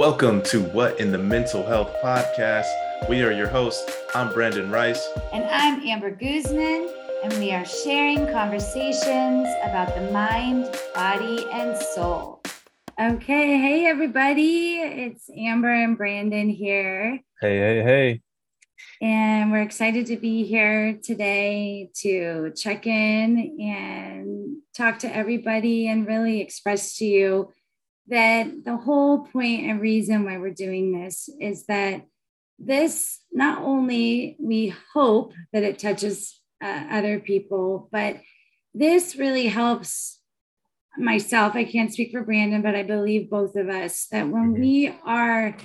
Welcome to What in the Mental Health Podcast. We are your hosts. I'm Brandon Rice. And I'm Amber Guzman, and we are sharing conversations about the mind, body, and soul. Okay, hey everybody, it's Amber and Brandon here. Hey, hey, hey. And we're excited to be here today to check in and talk to everybody and really express to you that the whole point and reason why we're doing this is that this not only we hope that it touches uh, other people, but this really helps myself. I can't speak for Brandon, but I believe both of us that when mm-hmm. we are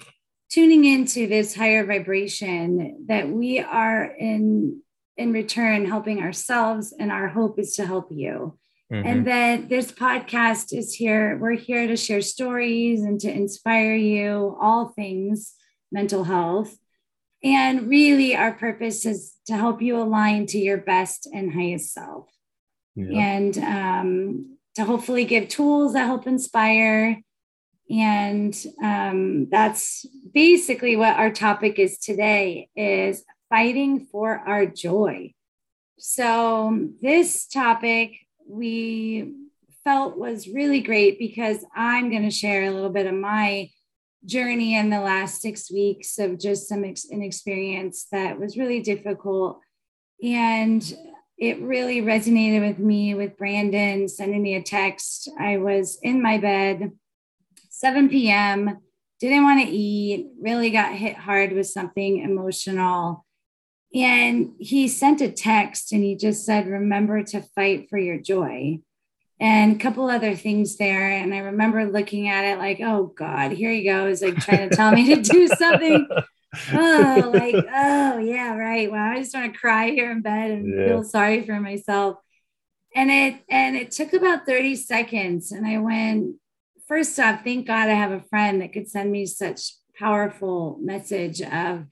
tuning into this higher vibration, that we are in in return helping ourselves, and our hope is to help you. Mm-hmm. And that this podcast is here. We're here to share stories and to inspire you, all things mental health. And really, our purpose is to help you align to your best and highest self. And um, to hopefully give tools that help inspire. And um, that's basically what our topic is today is fighting for our joy. So this topic we felt was really great because I'm going to share a little bit of my journey in the last six weeks of just some ex- an experience that was really difficult. And it really resonated with me with Brandon sending me a text. I was in my bed, 7 p.m., didn't want to eat, really got hit hard with something emotional. And he sent a text and he just said, Remember to fight for your joy. And a couple other things there. And I remember looking at it like, oh God, here he goes, like trying to tell me to do something. oh, like, oh yeah, right. Well, I just want to cry here in bed and yeah. feel sorry for myself. And it and it took about 30 seconds. And I went, first off, thank God I have a friend that could send me such powerful message of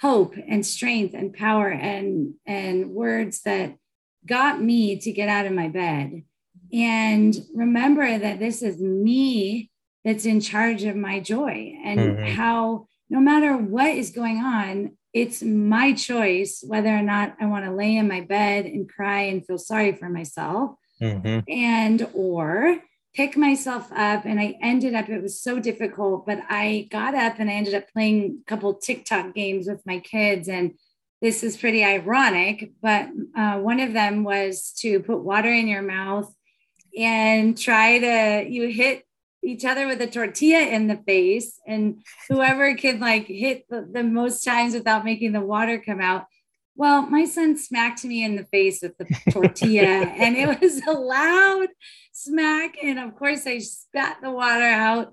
hope and strength and power and and words that got me to get out of my bed and remember that this is me that's in charge of my joy and mm-hmm. how no matter what is going on it's my choice whether or not i want to lay in my bed and cry and feel sorry for myself mm-hmm. and or pick myself up and I ended up, it was so difficult, but I got up and I ended up playing a couple TikTok games with my kids. And this is pretty ironic, but uh, one of them was to put water in your mouth and try to, you hit each other with a tortilla in the face and whoever could like hit the, the most times without making the water come out well, my son smacked me in the face with the tortilla, and it was a loud smack. And of course, I spat the water out.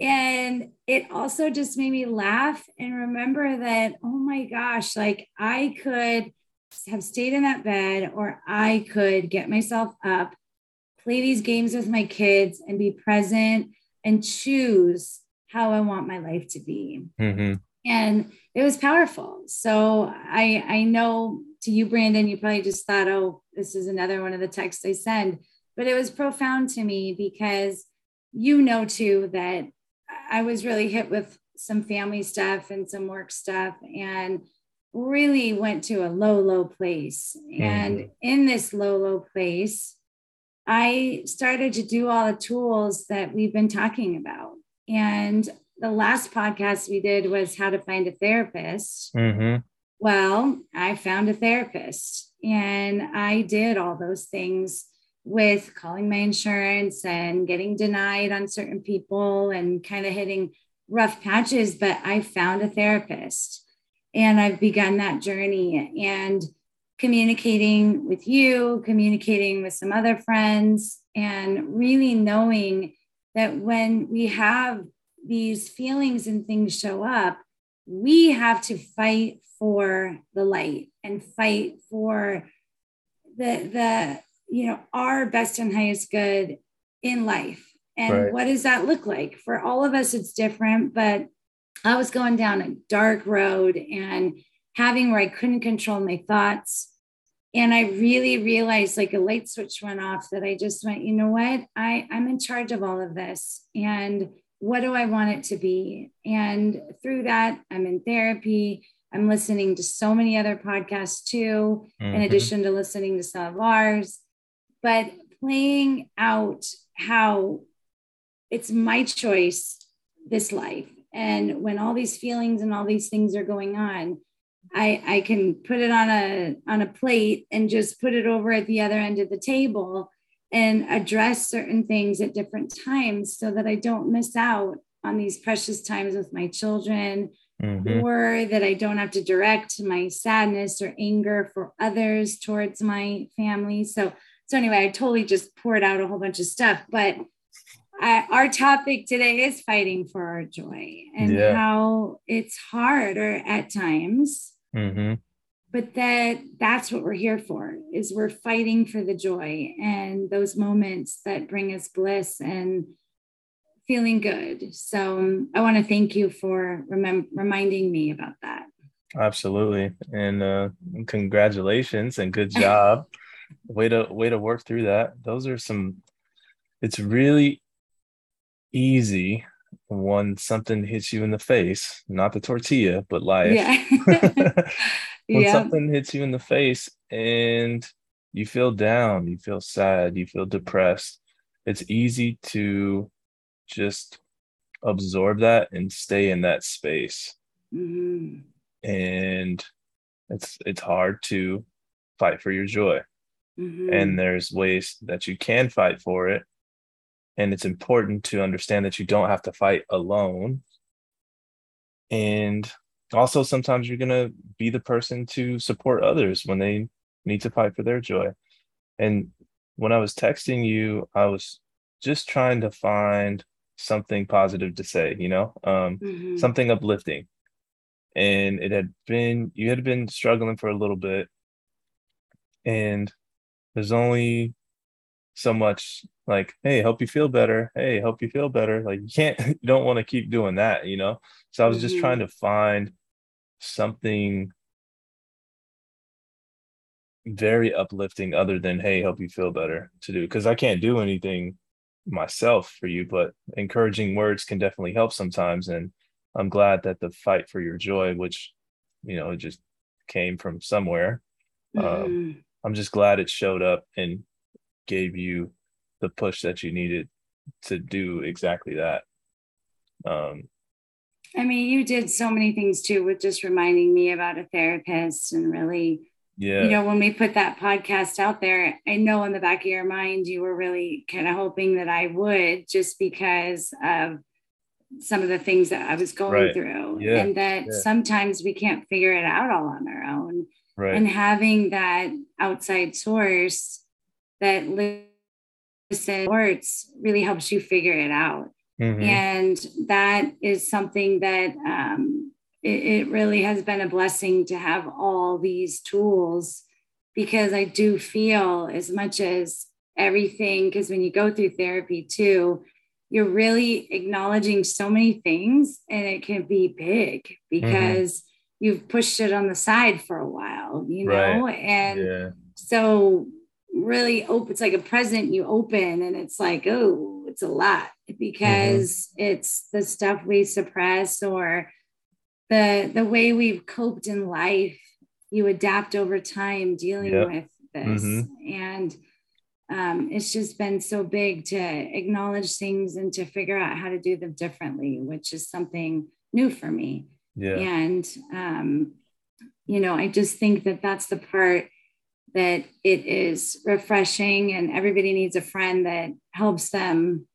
And it also just made me laugh and remember that, oh my gosh, like I could have stayed in that bed, or I could get myself up, play these games with my kids, and be present and choose how I want my life to be. Mm-hmm and it was powerful so i i know to you brandon you probably just thought oh this is another one of the texts i send but it was profound to me because you know too that i was really hit with some family stuff and some work stuff and really went to a low low place mm-hmm. and in this low low place i started to do all the tools that we've been talking about and the last podcast we did was how to find a therapist. Mm-hmm. Well, I found a therapist and I did all those things with calling my insurance and getting denied on certain people and kind of hitting rough patches. But I found a therapist and I've begun that journey and communicating with you, communicating with some other friends, and really knowing that when we have these feelings and things show up, we have to fight for the light and fight for the the you know our best and highest good in life. And right. what does that look like? For all of us, it's different, but I was going down a dark road and having where I couldn't control my thoughts. And I really realized like a light switch went off that I just went, you know what? I, I'm in charge of all of this. And what do I want it to be? And through that, I'm in therapy. I'm listening to so many other podcasts too, mm-hmm. in addition to listening to some of ours. But playing out how it's my choice this life. And when all these feelings and all these things are going on, I, I can put it on a on a plate and just put it over at the other end of the table and address certain things at different times so that I don't miss out on these precious times with my children mm-hmm. or that I don't have to direct my sadness or anger for others towards my family. So so anyway, I totally just poured out a whole bunch of stuff, but I, our topic today is fighting for our joy and yeah. how it's hard or at times. Mm-hmm. But that that's what we're here for is we're fighting for the joy and those moments that bring us bliss and feeling good. So um, I want to thank you for remem- reminding me about that. Absolutely. And uh, congratulations and good job way to way to work through that those are some it's really easy when something hits you in the face not the tortilla but life yeah. when yeah. something hits you in the face and you feel down you feel sad you feel depressed it's easy to just absorb that and stay in that space mm-hmm. and it's it's hard to fight for your joy Mm-hmm. And there's ways that you can fight for it. And it's important to understand that you don't have to fight alone. And also, sometimes you're going to be the person to support others when they need to fight for their joy. And when I was texting you, I was just trying to find something positive to say, you know, um, mm-hmm. something uplifting. And it had been, you had been struggling for a little bit. And there's only so much like hey help you feel better hey help you feel better like you can't you don't want to keep doing that you know so i was mm-hmm. just trying to find something very uplifting other than hey help you feel better to do because i can't do anything myself for you but encouraging words can definitely help sometimes and i'm glad that the fight for your joy which you know just came from somewhere um, mm-hmm. um, I'm just glad it showed up and gave you the push that you needed to do exactly that. Um, I mean, you did so many things too with just reminding me about a therapist and really, yeah. You know, when we put that podcast out there, I know in the back of your mind you were really kind of hoping that I would just because of some of the things that I was going right. through. Yeah. And that yeah. sometimes we can't figure it out all on our own. Right. And having that outside source that listens really helps you figure it out. Mm-hmm. And that is something that um, it, it really has been a blessing to have all these tools because I do feel as much as everything, because when you go through therapy too, you're really acknowledging so many things and it can be big mm-hmm. because you've pushed it on the side for a while, you know? Right. And yeah. so really open, it's like a present you open and it's like, oh, it's a lot because mm-hmm. it's the stuff we suppress or the the way we've coped in life. You adapt over time dealing yep. with this. Mm-hmm. And um, it's just been so big to acknowledge things and to figure out how to do them differently, which is something new for me. Yeah. And, um, you know, I just think that that's the part that it is refreshing and everybody needs a friend that helps them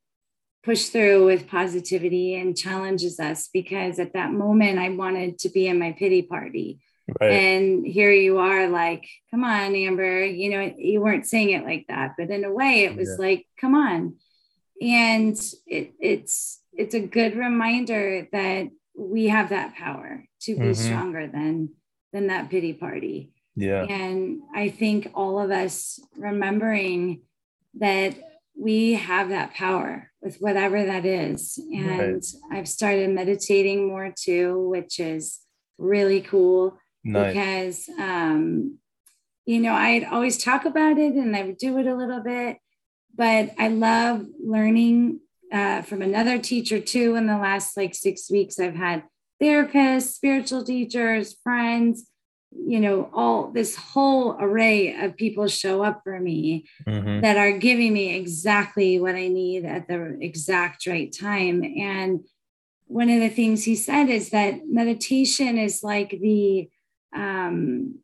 push through with positivity and challenges us because at that moment I wanted to be in my pity party. Right. And here you are, like, come on, Amber. You know, you weren't saying it like that, but in a way, it was yeah. like, come on. And it, it's it's a good reminder that we have that power to be mm-hmm. stronger than than that pity party yeah and i think all of us remembering that we have that power with whatever that is and right. i've started meditating more too which is really cool nice. because um you know i'd always talk about it and i would do it a little bit but i love learning uh, from another teacher too in the last like six weeks. I've had therapists, spiritual teachers, friends, you know, all this whole array of people show up for me mm-hmm. that are giving me exactly what I need at the exact right time. And one of the things he said is that meditation is like the, um,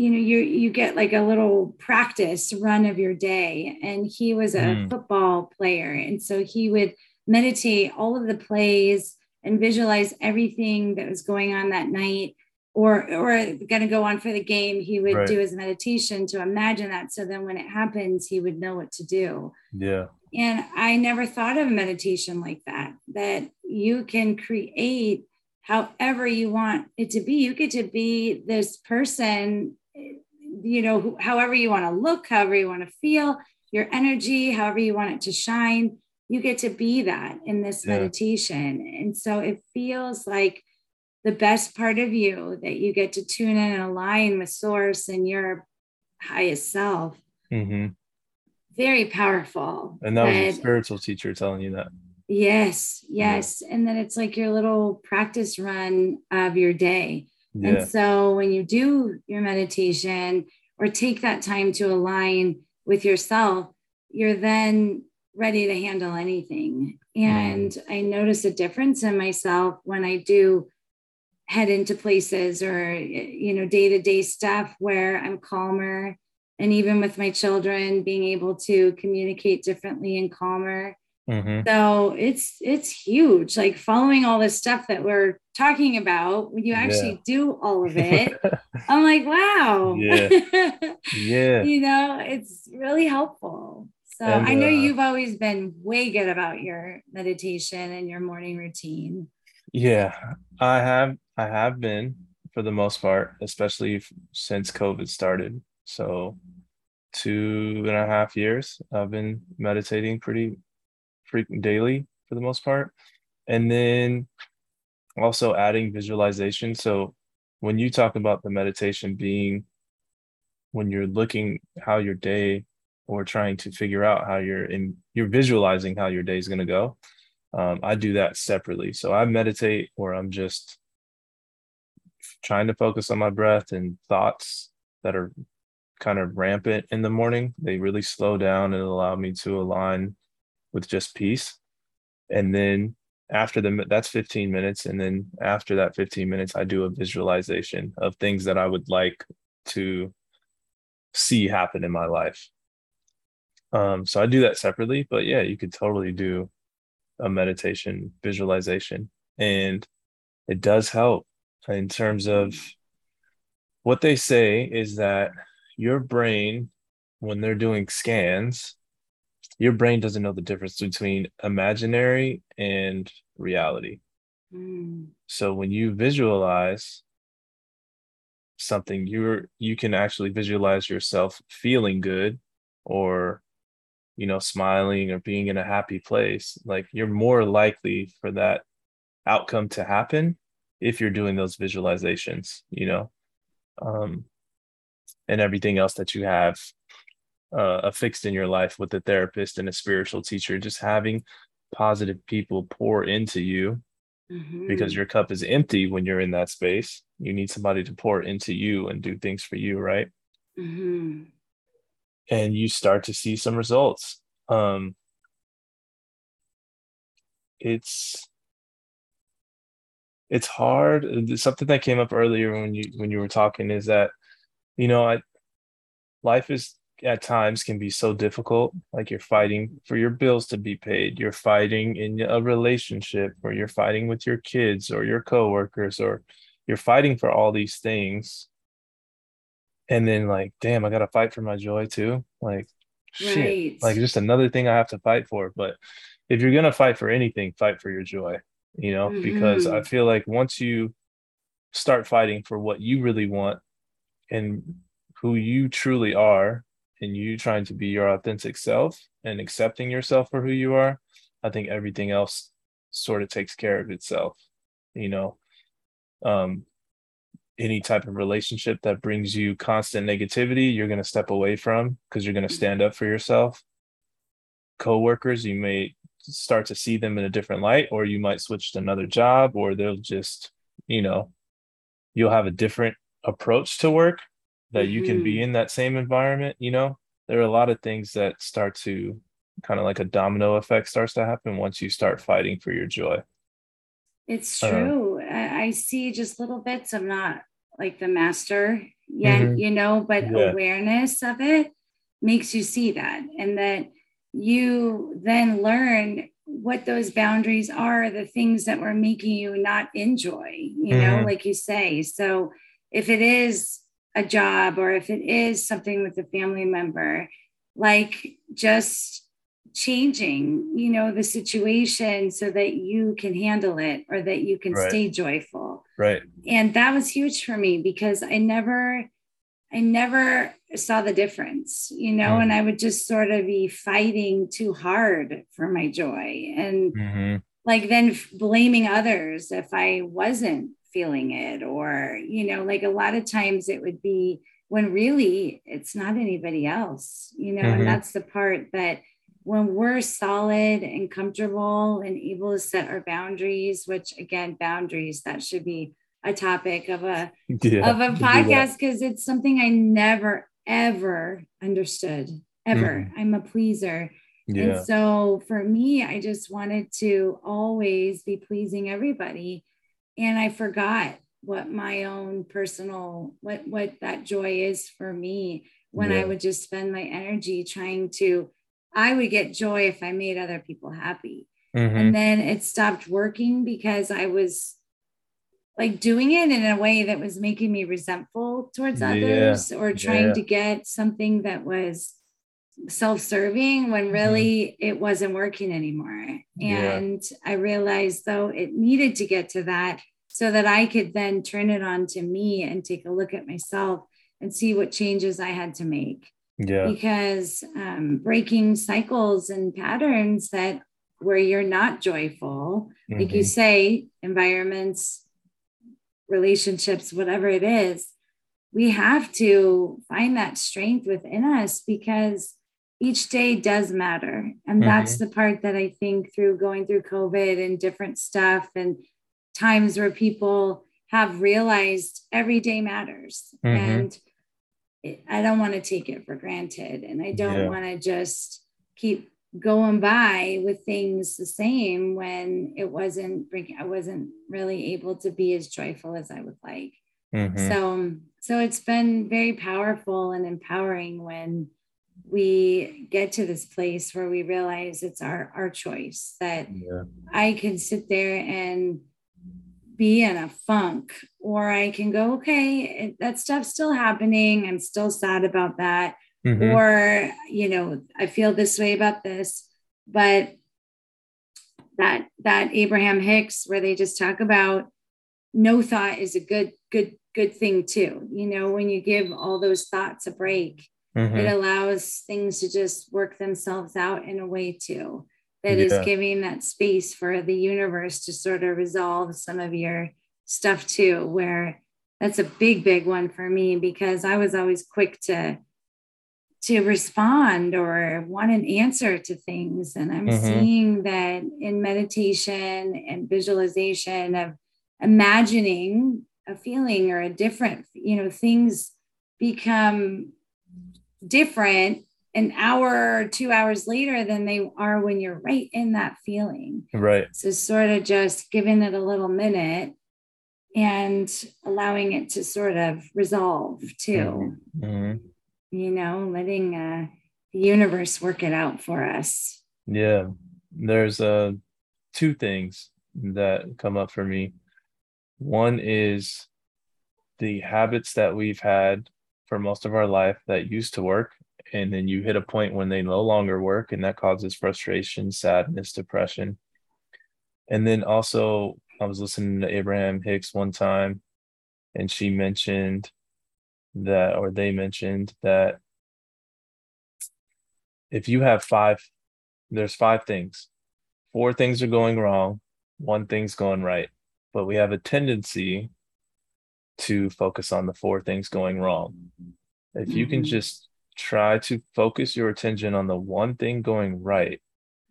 you know, you you get like a little practice run of your day. And he was a mm. football player, and so he would meditate all of the plays and visualize everything that was going on that night or or going to go on for the game he would right. do his meditation to imagine that so then when it happens he would know what to do yeah and i never thought of meditation like that that you can create however you want it to be you get to be this person you know however you want to look however you want to feel your energy however you want it to shine you get to be that in this yeah. meditation and so it feels like the best part of you that you get to tune in and align with source and your highest self. Mm-hmm. Very powerful. And that was a spiritual teacher telling you that. Yes, yes. Yeah. And then it's like your little practice run of your day. Yeah. And so when you do your meditation or take that time to align with yourself, you're then ready to handle anything. And mm. I notice a difference in myself when I do head into places or you know day-to-day stuff where i'm calmer and even with my children being able to communicate differently and calmer mm-hmm. so it's it's huge like following all this stuff that we're talking about when you actually yeah. do all of it i'm like wow yeah yeah you know it's really helpful so and, i know uh, you've always been way good about your meditation and your morning routine yeah i have I have been for the most part, especially since COVID started. So, two and a half years, I've been meditating pretty frequent daily for the most part. And then also adding visualization. So, when you talk about the meditation being when you're looking how your day or trying to figure out how you're in, you're visualizing how your day is going to go. Um, I do that separately. So I meditate or I'm just trying to focus on my breath and thoughts that are kind of rampant in the morning, they really slow down and allow me to align with just peace. And then after the that's 15 minutes and then after that 15 minutes I do a visualization of things that I would like to see happen in my life. Um so I do that separately, but yeah, you could totally do a meditation visualization and it does help in terms of what they say is that your brain, when they're doing scans, your brain doesn't know the difference between imaginary and reality. Mm. So when you visualize something, you're you can actually visualize yourself feeling good or you know smiling or being in a happy place like you're more likely for that outcome to happen if you're doing those visualizations, you know, um, and everything else that you have uh, affixed in your life with a therapist and a spiritual teacher, just having positive people pour into you mm-hmm. because your cup is empty when you're in that space. You need somebody to pour into you and do things for you, right? Mm-hmm. And you start to see some results. Um, it's it's hard. Something that came up earlier when you when you were talking is that, you know, I, life is at times can be so difficult. Like you're fighting for your bills to be paid. You're fighting in a relationship, or you're fighting with your kids or your coworkers, or you're fighting for all these things. And then like, damn, I gotta fight for my joy too. Like, shit, right. like just another thing I have to fight for. But if you're gonna fight for anything, fight for your joy you know, mm-hmm. because I feel like once you start fighting for what you really want and who you truly are, and you trying to be your authentic self and accepting yourself for who you are, I think everything else sort of takes care of itself, you know. Um, any type of relationship that brings you constant negativity, you're going to step away from because you're going to stand up for yourself. Coworkers, you may start to see them in a different light or you might switch to another job or they'll just you know you'll have a different approach to work that mm-hmm. you can be mm-hmm. in that same environment you know there are a lot of things that start to kind of like a domino effect starts to happen once you start fighting for your joy it's uh, true uh, i see just little bits i'm not like the master yet mm-hmm. you know but yeah. awareness of it makes you see that and that you then learn what those boundaries are the things that were making you not enjoy you know mm-hmm. like you say so if it is a job or if it is something with a family member like just changing you know the situation so that you can handle it or that you can right. stay joyful right and that was huge for me because i never I never saw the difference, you know, mm-hmm. and I would just sort of be fighting too hard for my joy and mm-hmm. like then blaming others if I wasn't feeling it, or, you know, like a lot of times it would be when really it's not anybody else, you know, mm-hmm. and that's the part that when we're solid and comfortable and able to set our boundaries, which again, boundaries that should be a topic of a yeah, of a podcast because it's something I never ever understood ever. Mm. I'm a pleaser. Yeah. And so for me, I just wanted to always be pleasing everybody. And I forgot what my own personal what what that joy is for me when yeah. I would just spend my energy trying to I would get joy if I made other people happy. Mm-hmm. And then it stopped working because I was like doing it in a way that was making me resentful towards others yeah. or trying yeah. to get something that was self-serving when mm-hmm. really mm-hmm. it wasn't working anymore and yeah. i realized though it needed to get to that so that i could then turn it on to me and take a look at myself and see what changes i had to make yeah because um, breaking cycles and patterns that where you're not joyful mm-hmm. like you mm-hmm. say environments relationships, whatever it is, we have to find that strength within us because each day does matter. And mm-hmm. that's the part that I think through going through COVID and different stuff and times where people have realized every day matters. Mm-hmm. And it, I don't want to take it for granted. And I don't yeah. want to just keep going by with things the same when it wasn't bringing i wasn't really able to be as joyful as i would like mm-hmm. so so it's been very powerful and empowering when we get to this place where we realize it's our our choice that yeah. i can sit there and be in a funk or i can go okay it, that stuff's still happening i'm still sad about that mm-hmm. or you know i feel this way about this but that that abraham hicks where they just talk about no thought is a good good good thing too you know when you give all those thoughts a break mm-hmm. it allows things to just work themselves out in a way too that yeah. is giving that space for the universe to sort of resolve some of your stuff too where that's a big big one for me because i was always quick to to respond or want an answer to things. And I'm mm-hmm. seeing that in meditation and visualization of imagining a feeling or a different, you know, things become different an hour or two hours later than they are when you're right in that feeling. Right. So, sort of just giving it a little minute and allowing it to sort of resolve too. Mm-hmm. mm-hmm you know, letting uh, the universe work it out for us. Yeah, there's uh, two things that come up for me. One is the habits that we've had for most of our life that used to work. And then you hit a point when they no longer work, and that causes frustration, sadness, depression. And then also, I was listening to Abraham Hicks one time, and she mentioned that, or they mentioned that if you have five, there's five things. Four things are going wrong, one thing's going right. But we have a tendency to focus on the four things going wrong. If you can mm-hmm. just try to focus your attention on the one thing going right,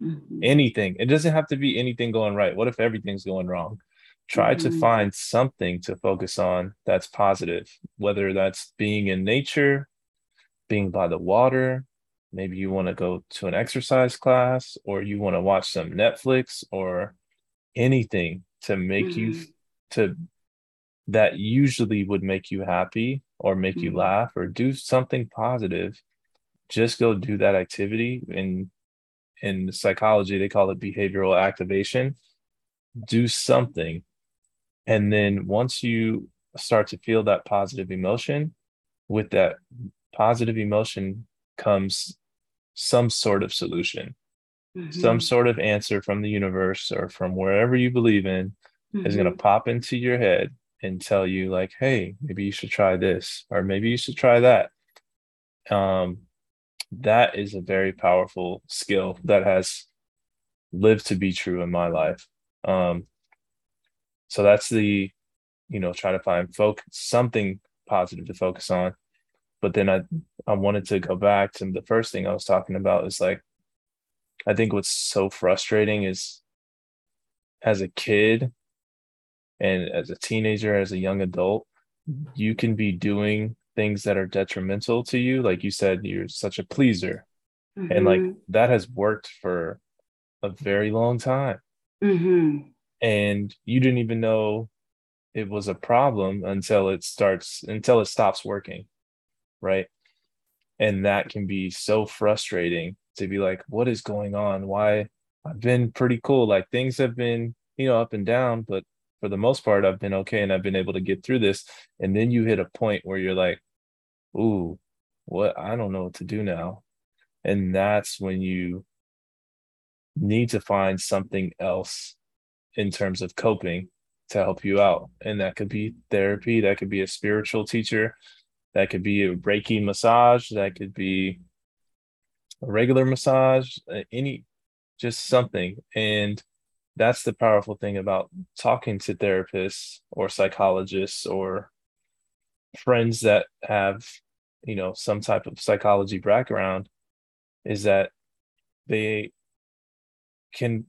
mm-hmm. anything. It doesn't have to be anything going right. What if everything's going wrong? Try mm-hmm. to find something to focus on that's positive, whether that's being in nature, being by the water, maybe you want to go to an exercise class or you want to watch some Netflix or anything to make mm-hmm. you to that usually would make you happy or make mm-hmm. you laugh or do something positive just go do that activity in in psychology they call it behavioral activation do something and then once you start to feel that positive emotion with that positive emotion comes some sort of solution mm-hmm. some sort of answer from the universe or from wherever you believe in mm-hmm. is going to pop into your head and tell you like hey maybe you should try this or maybe you should try that. Um that is a very powerful skill that has lived to be true in my life. Um so that's the you know try to find focus something positive to focus on. But then i i wanted to go back to the first thing i was talking about is like i think what's so frustrating is as a kid and as a teenager as a young adult you can be doing things that are detrimental to you like you said you're such a pleaser mm-hmm. and like mm-hmm. that has worked for a very long time mm-hmm. and you didn't even know it was a problem until it starts until it stops working right and that can be so frustrating to be like what is going on why i've been pretty cool like things have been you know up and down but for the most part, I've been okay and I've been able to get through this. And then you hit a point where you're like, ooh, what? I don't know what to do now. And that's when you need to find something else in terms of coping to help you out. And that could be therapy, that could be a spiritual teacher, that could be a Reiki massage, that could be a regular massage, any just something. And that's the powerful thing about talking to therapists or psychologists or friends that have you know some type of psychology background is that they can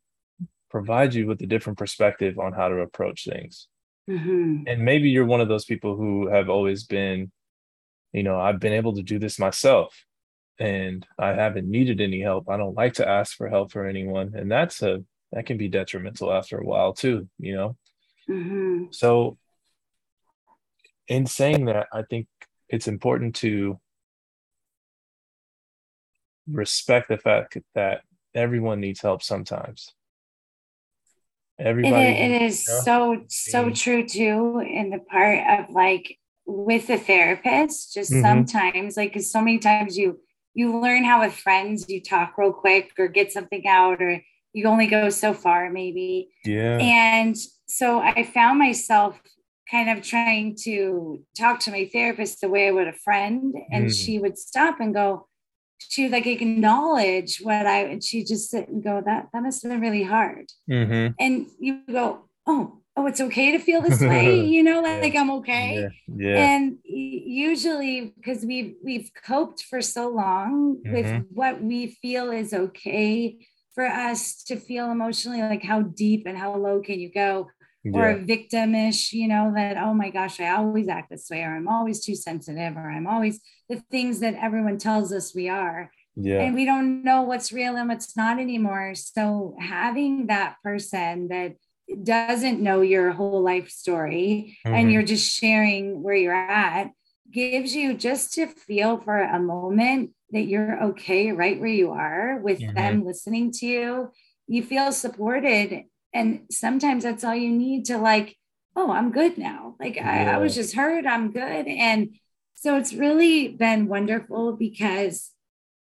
provide you with a different perspective on how to approach things. Mm-hmm. and maybe you're one of those people who have always been you know i've been able to do this myself and i haven't needed any help. I don't like to ask for help for anyone. And that's a that can be detrimental after a while too you know mm-hmm. so in saying that i think it's important to respect the fact that everyone needs help sometimes everybody it, it is so so true too in the part of like with the therapist just mm-hmm. sometimes like because so many times you you learn how with friends you talk real quick or get something out or you only go so far maybe yeah and so i found myself kind of trying to talk to my therapist the way i would a friend and mm. she would stop and go she would like acknowledge what i and she just sit and go that that must have been really hard mm-hmm. and you go oh oh it's okay to feel this way you know like, yeah. like i'm okay yeah. yeah. and usually because we've we've coped for so long mm-hmm. with what we feel is okay for us to feel emotionally like how deep and how low can you go yeah. or a victimish you know that oh my gosh i always act this way or i'm always too sensitive or i'm always the things that everyone tells us we are yeah. and we don't know what's real and what's not anymore so having that person that doesn't know your whole life story mm-hmm. and you're just sharing where you're at gives you just to feel for a moment that you're okay right where you are with mm-hmm. them listening to you. You feel supported. And sometimes that's all you need to like, oh, I'm good now. Like yeah. I, I was just hurt, I'm good. And so it's really been wonderful because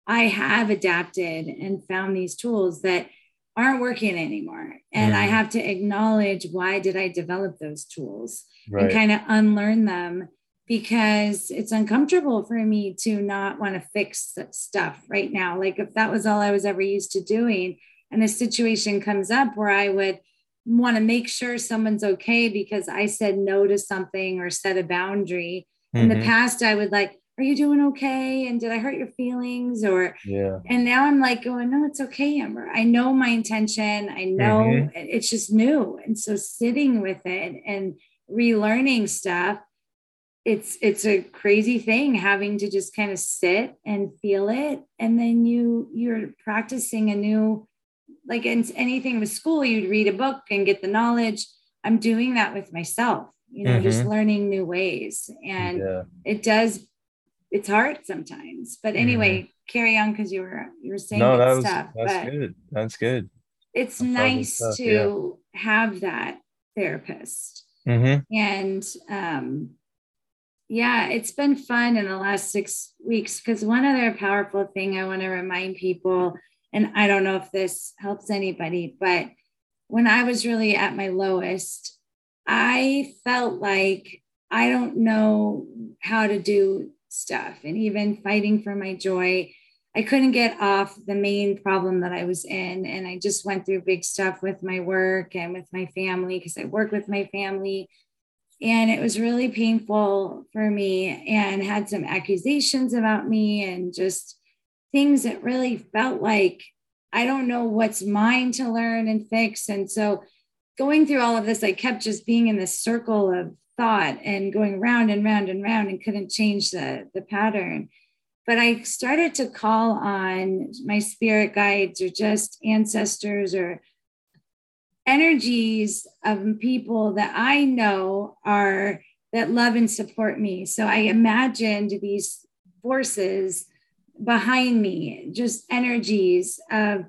I have adapted and found these tools that aren't working anymore. And mm. I have to acknowledge why did I develop those tools right. and kind of unlearn them because it's uncomfortable for me to not want to fix stuff right now. Like if that was all I was ever used to doing, and a situation comes up where I would want to make sure someone's okay because I said no to something or set a boundary. Mm-hmm. In the mm-hmm. past, I would like, are you doing okay? And did I hurt your feelings? Or, yeah. And now I'm like going, no, it's okay, Amber. I know my intention. I know mm-hmm. it's just new. And so sitting with it and relearning stuff, it's it's a crazy thing having to just kind of sit and feel it and then you you're practicing a new like in anything with school you'd read a book and get the knowledge i'm doing that with myself you know mm-hmm. just learning new ways and yeah. it does it's hard sometimes but anyway mm-hmm. carry on because you were you were saying no that was stuff, that's good that's good it's that's nice stuff, to yeah. have that therapist mm-hmm. and um yeah it's been fun in the last six weeks because one other powerful thing i want to remind people and i don't know if this helps anybody but when i was really at my lowest I felt like I don't know how to do stuff. And even fighting for my joy, I couldn't get off the main problem that I was in. And I just went through big stuff with my work and with my family because I work with my family. And it was really painful for me and had some accusations about me and just things that really felt like I don't know what's mine to learn and fix. And so going through all of this, I kept just being in this circle of thought and going round and round and round and couldn't change the, the pattern. But I started to call on my spirit guides or just ancestors or energies of people that I know are that love and support me. So I imagined these forces behind me, just energies of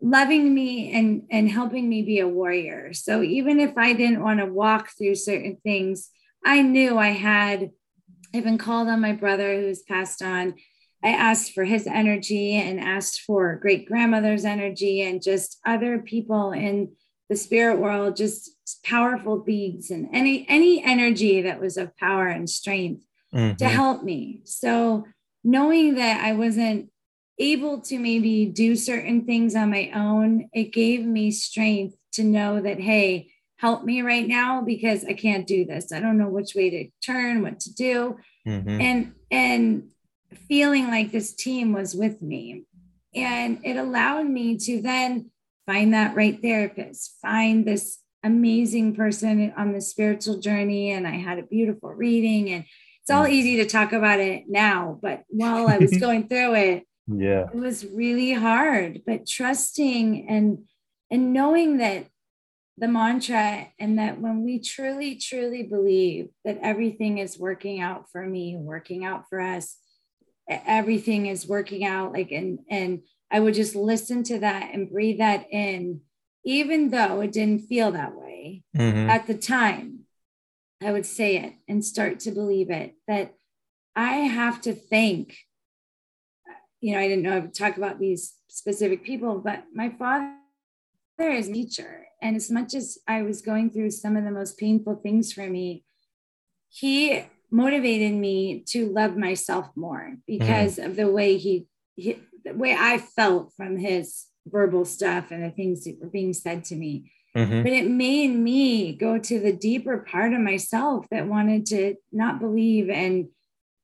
loving me and and helping me be a warrior so even if i didn't want to walk through certain things i knew i had even called on my brother who's passed on i asked for his energy and asked for great grandmother's energy and just other people in the spirit world just powerful beings and any any energy that was of power and strength mm-hmm. to help me so knowing that i wasn't able to maybe do certain things on my own, it gave me strength to know that, hey, help me right now because I can't do this. I don't know which way to turn, what to do. Mm-hmm. And and feeling like this team was with me. And it allowed me to then find that right therapist, find this amazing person on the spiritual journey. And I had a beautiful reading. And it's all easy to talk about it now, but while I was going through it, yeah it was really hard but trusting and and knowing that the mantra and that when we truly truly believe that everything is working out for me working out for us everything is working out like and and i would just listen to that and breathe that in even though it didn't feel that way mm-hmm. at the time i would say it and start to believe it that i have to thank you know, I didn't know I would talk about these specific people, but my father is nature. And as much as I was going through some of the most painful things for me, he motivated me to love myself more because mm. of the way he, he, the way I felt from his verbal stuff and the things that were being said to me. Mm-hmm. But it made me go to the deeper part of myself that wanted to not believe and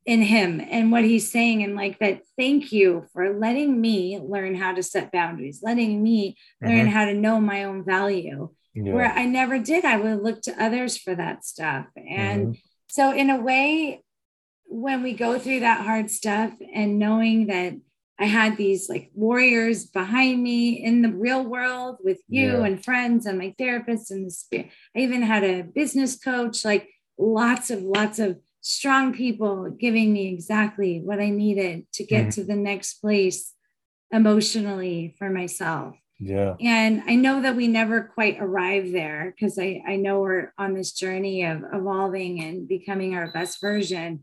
in him and what he's saying and like that thank you for letting me learn how to set boundaries letting me learn mm-hmm. how to know my own value yeah. where i never did i would look to others for that stuff and mm-hmm. so in a way when we go through that hard stuff and knowing that i had these like warriors behind me in the real world with you yeah. and friends and my therapist and the spirit i even had a business coach like lots of lots of strong people giving me exactly what I needed to get mm. to the next place emotionally for myself. Yeah. And I know that we never quite arrive there because I, I know we're on this journey of evolving and becoming our best version.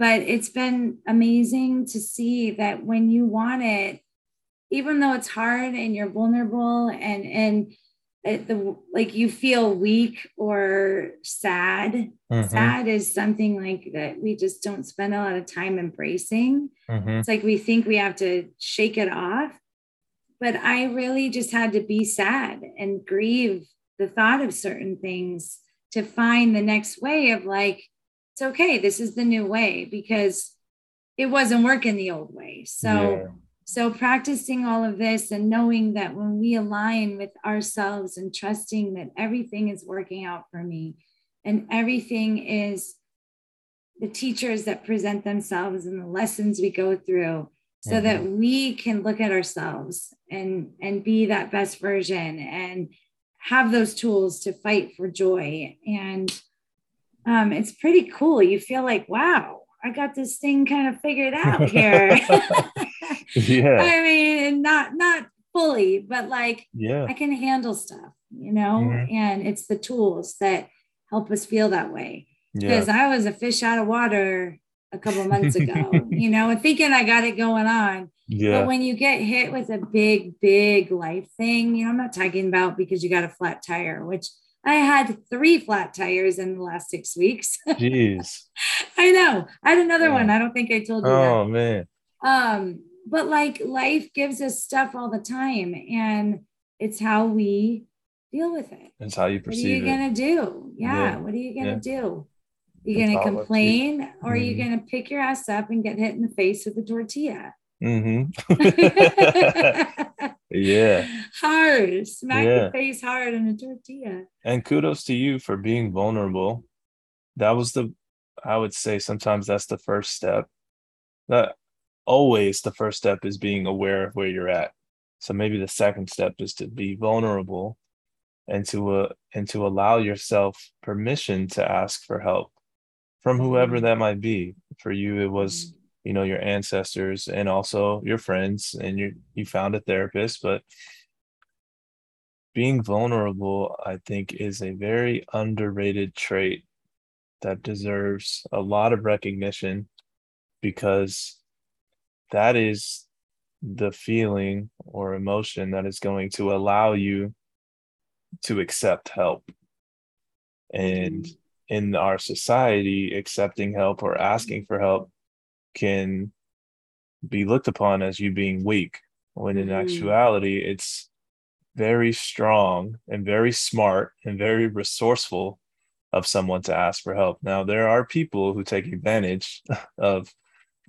But it's been amazing to see that when you want it, even though it's hard and you're vulnerable and and the like you feel weak or sad mm-hmm. sad is something like that we just don't spend a lot of time embracing mm-hmm. it's like we think we have to shake it off but i really just had to be sad and grieve the thought of certain things to find the next way of like it's okay this is the new way because it wasn't working the old way. So yeah. so practicing all of this and knowing that when we align with ourselves and trusting that everything is working out for me and everything is the teachers that present themselves and the lessons we go through so mm-hmm. that we can look at ourselves and and be that best version and have those tools to fight for joy and um, it's pretty cool you feel like wow i got this thing kind of figured out here yeah i mean not not fully but like yeah i can handle stuff you know mm-hmm. and it's the tools that help us feel that way because yeah. i was a fish out of water a couple months ago, you know, and thinking I got it going on. Yeah. But when you get hit with a big, big life thing, you know, I'm not talking about because you got a flat tire, which I had three flat tires in the last six weeks. Jeez. I know. I had another yeah. one. I don't think I told you. Oh that. man. Um, but like life gives us stuff all the time, and it's how we deal with it. It's how you perceive it. What are you gonna do? Yeah. yeah. What are you gonna do? You're going to complain or are you mm-hmm. going to pick your ass up and get hit in the face with a tortilla? Mm-hmm. yeah. Hard. Smack yeah. the face hard in a tortilla. And kudos to you for being vulnerable. That was the, I would say sometimes that's the first step. That always the first step is being aware of where you're at. So maybe the second step is to be vulnerable and to uh, and to allow yourself permission to ask for help from whoever mm-hmm. that might be. For you, it was mm-hmm. You know your ancestors and also your friends, and you you found a therapist. But being vulnerable, I think, is a very underrated trait that deserves a lot of recognition because that is the feeling or emotion that is going to allow you to accept help. And mm-hmm in our society, accepting help or asking for help can be looked upon as you being weak, when in mm. actuality, it's very strong and very smart and very resourceful of someone to ask for help. Now, there are people who take advantage of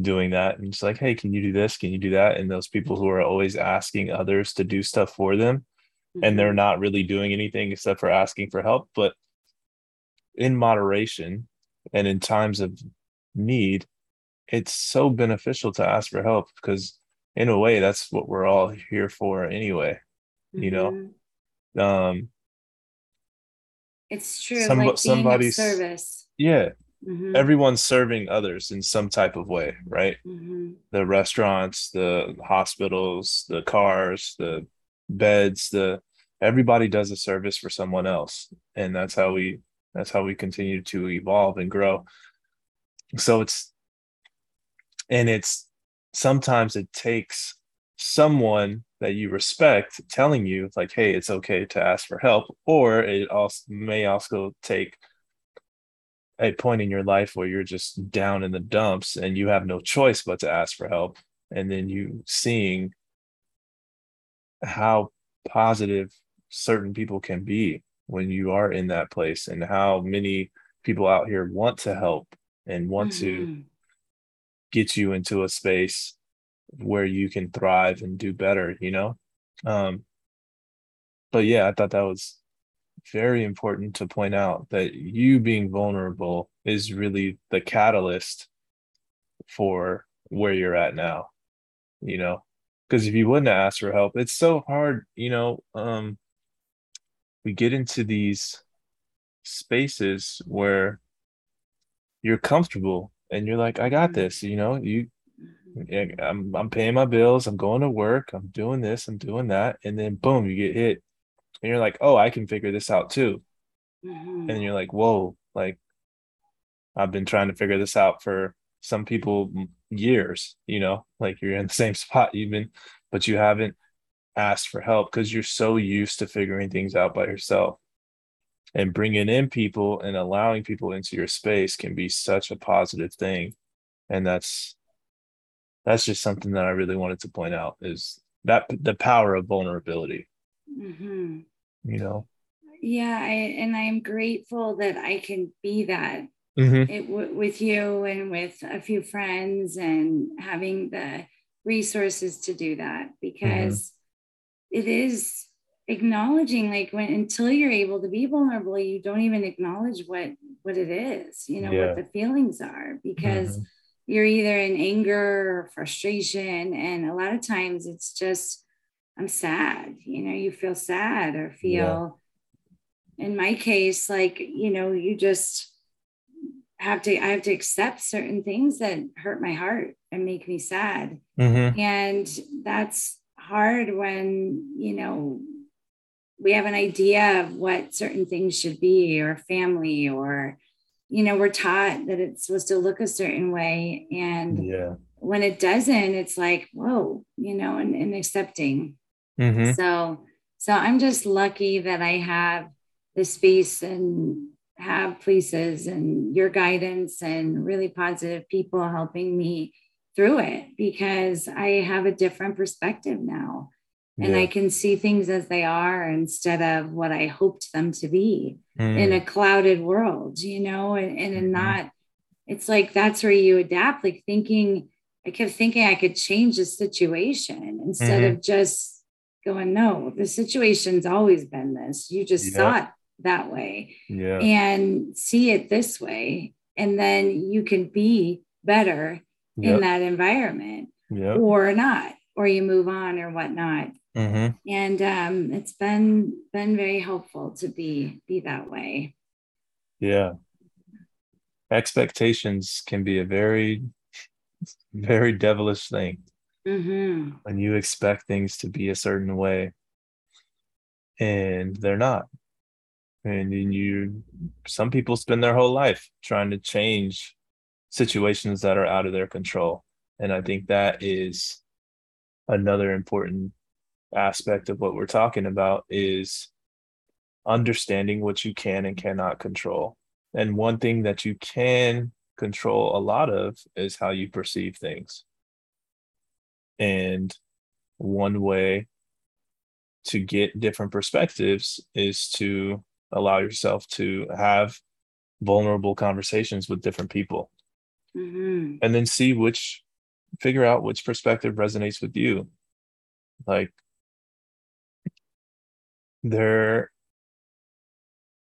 doing that and it's like, hey, can you do this? Can you do that? And those people who are always asking others to do stuff for them mm-hmm. and they're mm-hmm. not really doing anything except for asking for help. But in moderation and in times of need, it's so beneficial to ask for help because in a way that's what we're all here for anyway. Mm-hmm. You know? Mm-hmm. Um it's true. Some, like somebody's service. Yeah. Mm-hmm. Everyone's serving others in some type of way, right? Mm-hmm. The restaurants, the hospitals, the cars, the beds, the everybody does a service for someone else. And that's how we that's how we continue to evolve and grow. So it's, and it's sometimes it takes someone that you respect telling you like hey it's okay to ask for help or it also may also take a point in your life where you're just down in the dumps and you have no choice but to ask for help and then you seeing how positive certain people can be when you are in that place and how many people out here want to help and want mm-hmm. to get you into a space where you can thrive and do better you know? Um but yeah i thought that was very important to point out that you being vulnerable is really the catalyst for where you're at now you know? Because if you wouldn't ask for help it's so hard you know? Um we get into these spaces where you're comfortable and you're like, I got mm-hmm. this, you know, you I'm I'm paying my bills, I'm going to work, I'm doing this, I'm doing that, and then boom, you get hit. And you're like, oh, I can figure this out too. Mm-hmm. And you're like, whoa, like I've been trying to figure this out for some people years, you know, like you're in the same spot you've been, but you haven't asked for help because you're so used to figuring things out by yourself. And bringing in people and allowing people into your space can be such a positive thing. And that's that's just something that I really wanted to point out is that the power of vulnerability. Mm-hmm. You know. Yeah, I, and I am grateful that I can be that mm-hmm. it, w- with you and with a few friends and having the resources to do that because mm-hmm. it is acknowledging like when until you're able to be vulnerable you don't even acknowledge what what it is you know yeah. what the feelings are because mm-hmm. you're either in anger or frustration and a lot of times it's just i'm sad you know you feel sad or feel yeah. in my case like you know you just have to i have to accept certain things that hurt my heart and make me sad mm-hmm. and that's hard when you know we have an idea of what certain things should be or family or you know we're taught that it's supposed to look a certain way and yeah. when it doesn't it's like whoa you know and, and accepting. Mm-hmm. so so i'm just lucky that i have the space and have places and your guidance and really positive people helping me through it because i have a different perspective now and I can see things as they are instead of what I hoped them to be mm. in a clouded world, you know, and, and mm-hmm. not, it's like that's where you adapt, like thinking, I kept thinking I could change the situation instead mm-hmm. of just going, no, the situation's always been this. You just saw it that way yeah. and see it this way. And then you can be better yep. in that environment yep. or not, or you move on or whatnot. Mm-hmm. And um, it's been been very helpful to be be that way. Yeah. Expectations can be a very, very devilish thing. Mm-hmm. When you expect things to be a certain way and they're not. And then you, some people spend their whole life trying to change situations that are out of their control. And I think that is another important aspect of what we're talking about is understanding what you can and cannot control. And one thing that you can control a lot of is how you perceive things. And one way to get different perspectives is to allow yourself to have vulnerable conversations with different people mm-hmm. and then see which figure out which perspective resonates with you like there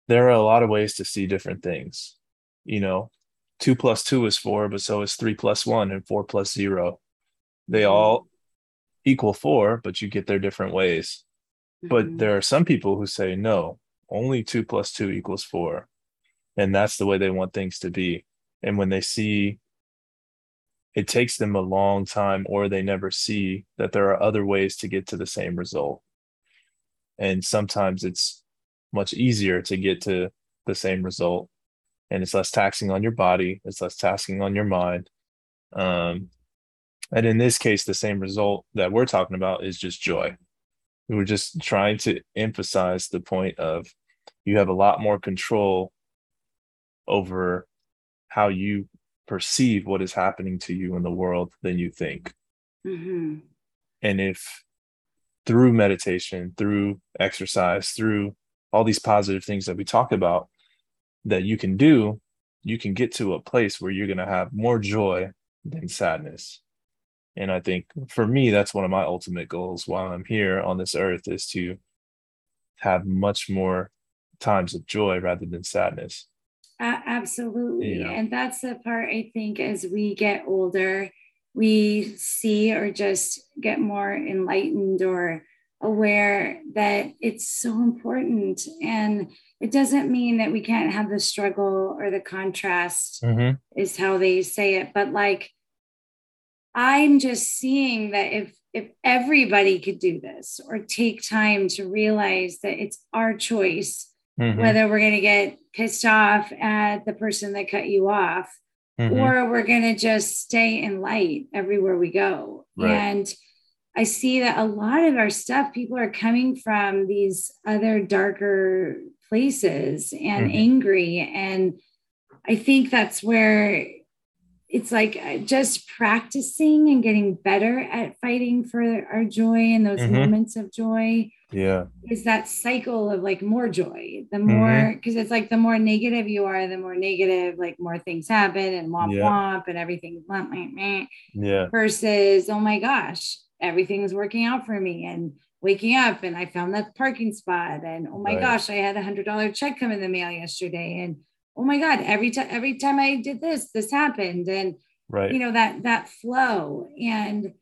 there are a lot of ways to see different things. You know two plus two is four but so is three plus one and four plus zero. They mm-hmm. all equal four but you get there different ways. Mm-hmm. but there are some people who say no only two plus two equals four. And that's the way they want things to be. And when they see it takes them a long time or they never see that there are other ways to get to the same result and sometimes it's much easier to get to the same result. And it's less taxing on your body it's less taxing on your mind. Um, and in this case the same result that we're talking about is just joy. We were just trying to emphasize the point of you have a lot more control over how you perceive what is happening to you in the world than you think. Mm-hmm. and if through meditation, through exercise, through all these positive things that we talk about that you can do, you can get to a place where you're going to have more joy than sadness. And I think for me, that's one of my ultimate goals while I'm here on this earth is to have much more times of joy rather than sadness. Uh, absolutely. And that's the part I think as we get older, we see or just get more enlightened or aware that it's so important. And it doesn't mean that we can't have the struggle or the contrast, mm-hmm. is how they say it. But like, I'm just seeing that if if everybody could do this or take time to realize that it's our choice mm-hmm. whether we're going to get pissed off at the person that cut you off mm-hmm. or we're going to just stay in light everywhere we go. Right. And I see that a lot of our stuff, people are coming from these other darker places and mm-hmm. angry. And I think that's where it's like uh, just practicing and getting better at fighting for our joy and those mm-hmm. moments of joy Yeah. Is that cycle of like more joy. The more because mm-hmm. it's like the more negative you are, the more negative, like more things happen and womp yeah. womp and everything. Yeah. Versus, oh my gosh, everything's working out for me. And waking up and I found that parking spot. And oh my right. gosh, I had a hundred dollar check come in the mail yesterday. And oh my God, every time every time I did this, this happened. And right. you know, that that flow. And